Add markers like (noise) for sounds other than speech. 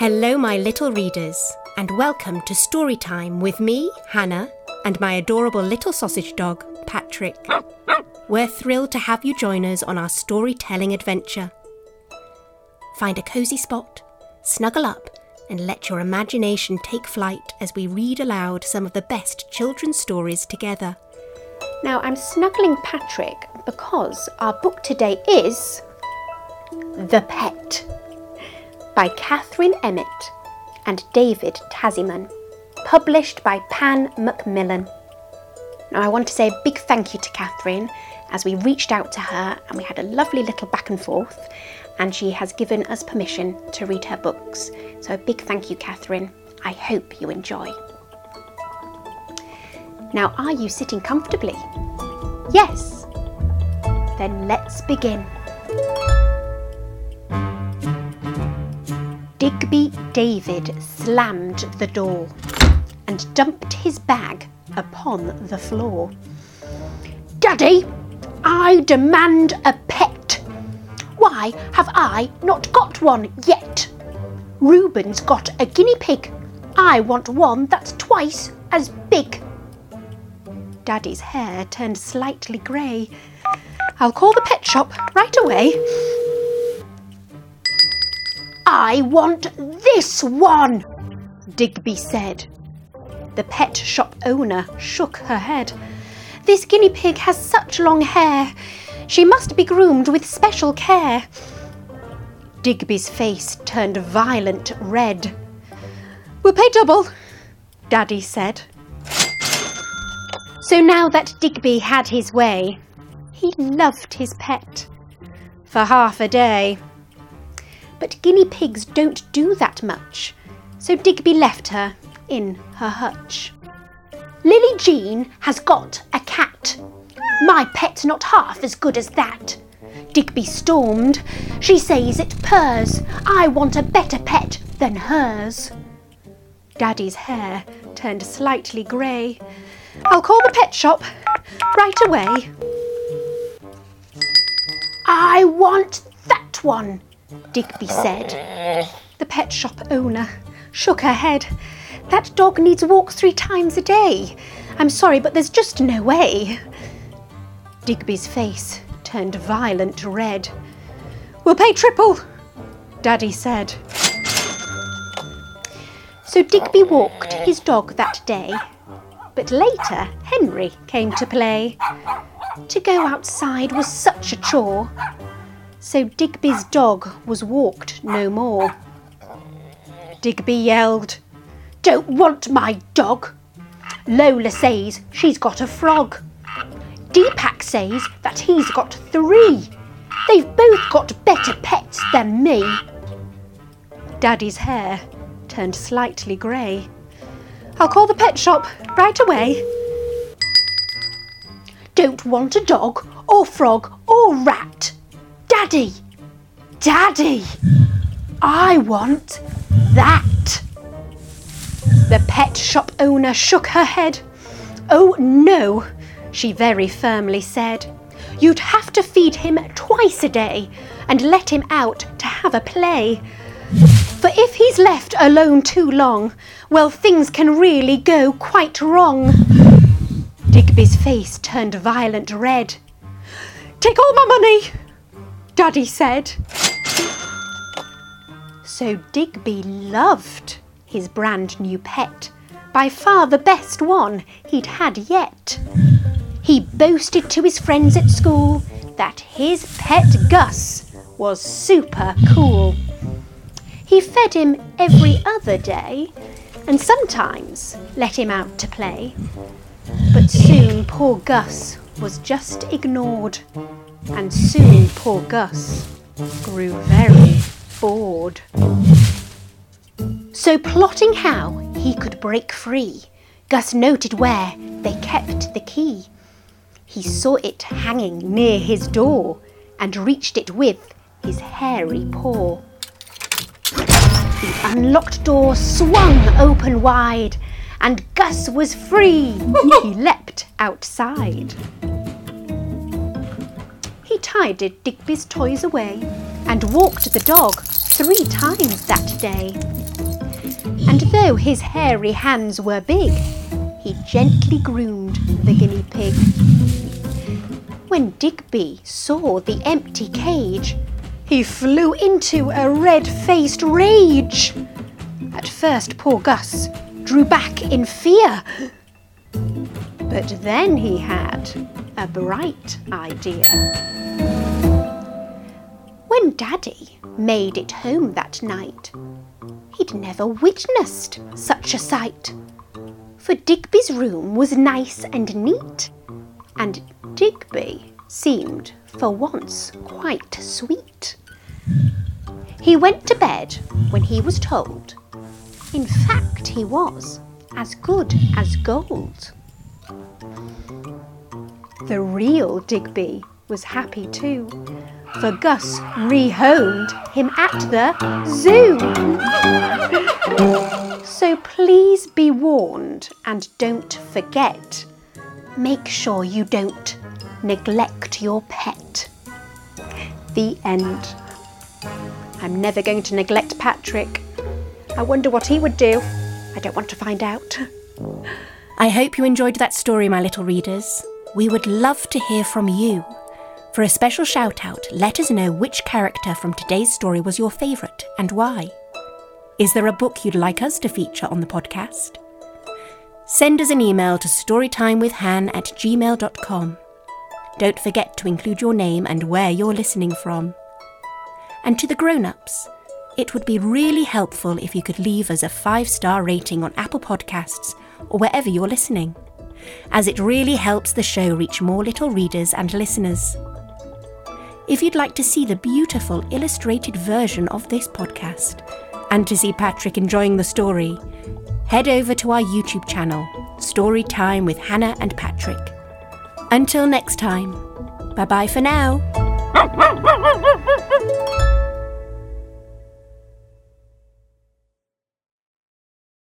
Hello, my little readers, and welcome to Storytime with me, Hannah, and my adorable little sausage dog, Patrick. We're thrilled to have you join us on our storytelling adventure. Find a cosy spot, snuggle up, and let your imagination take flight as we read aloud some of the best children's stories together. Now, I'm snuggling Patrick because our book today is The Pet by Catherine Emmett and David Tazzyman, published by Pan Macmillan. Now, I want to say a big thank you to Catherine as we reached out to her and we had a lovely little back and forth, and she has given us permission to read her books. So, a big thank you, Catherine. I hope you enjoy. Now, are you sitting comfortably? Yes? Then let's begin. Digby David slammed the door and dumped his bag upon the floor. Daddy, I demand a pet. Why have I not got one yet? Reuben's got a guinea pig. I want one that's twice as big. Daddy's hair turned slightly grey. I'll call the pet shop right away. I want this one, Digby said. The pet shop owner shook her head. This guinea pig has such long hair. She must be groomed with special care. Digby's face turned violent red. We'll pay double, Daddy said. So now that Digby had his way, he loved his pet. For half a day, but guinea pigs don't do that much, so Digby left her in her hutch. Lily Jean has got a cat. My pet's not half as good as that. Digby stormed. She says it purrs. I want a better pet than hers. Daddy's hair turned slightly grey. I'll call the pet shop right away. I want that one, Digby said. Mm. The pet shop owner shook her head. That dog needs walks three times a day. I'm sorry, but there's just no way. Digby's face turned violent red. We'll pay triple, Daddy said. So Digby walked his dog that day. But later, Henry came to play. To go outside was such a chore so Digby's dog was walked no more. Digby yelled, Don't want my dog. Lola says she's got a frog. Deepak says that he's got three. They've both got better pets than me. Daddy's hair turned slightly grey. I'll call the pet shop right away. Don't want a dog or frog or rat. Daddy! Daddy! I want that! The pet shop owner shook her head. Oh no, she very firmly said. You'd have to feed him twice a day and let him out to have a play. For if he's left alone too long, well, things can really go quite wrong. Digby's face turned violent red. Take all my money, Daddy said. So Digby loved his brand new pet, by far the best one he'd had yet. He boasted to his friends at school that his pet Gus was super cool. He fed him every other day and sometimes let him out to play. But soon poor Gus was just ignored and soon poor Gus grew very bored. So, plotting how he could break free, Gus noted where they kept the key. He saw it hanging near his door and reached it with his hairy paw. The unlocked door swung open wide, and Gus was free. he (laughs) leapt outside tidied Digby's toys away and walked the dog three times that day. And though his hairy hands were big, he gently groomed the guinea pig. When Digby saw the empty cage, he flew into a red faced rage. At first, poor Gus drew back in fear. But then he had a bright idea. Daddy made it home that night, he'd never witnessed such a sight. For Digby's room was nice and neat, and Digby seemed for once quite sweet. He went to bed when he was told. In fact, he was as good as gold. The real Digby was happy too, for Gus rehomed him at the zoo. so please be warned and don't forget. Make sure you don't neglect your pet. The end. I'm never going to neglect Patrick. I wonder what he would do. I don't want to find out. I hope you enjoyed that story, my little readers. We would love to hear from you. For a special shout out, let us know which character from today's story was your favourite and why. Is there a book you'd like us to feature on the podcast? Send us an email to storytimewithan at gmail.com. Don't forget to include your name and where you're listening from. And to the grown ups, it would be really helpful if you could leave us a five star rating on Apple Podcasts or wherever you're listening, as it really helps the show reach more little readers and listeners. If you'd like to see the beautiful illustrated version of this podcast and to see Patrick enjoying the story, head over to our YouTube channel, Story Time with Hannah and Patrick. Until next time, bye bye for now. (laughs)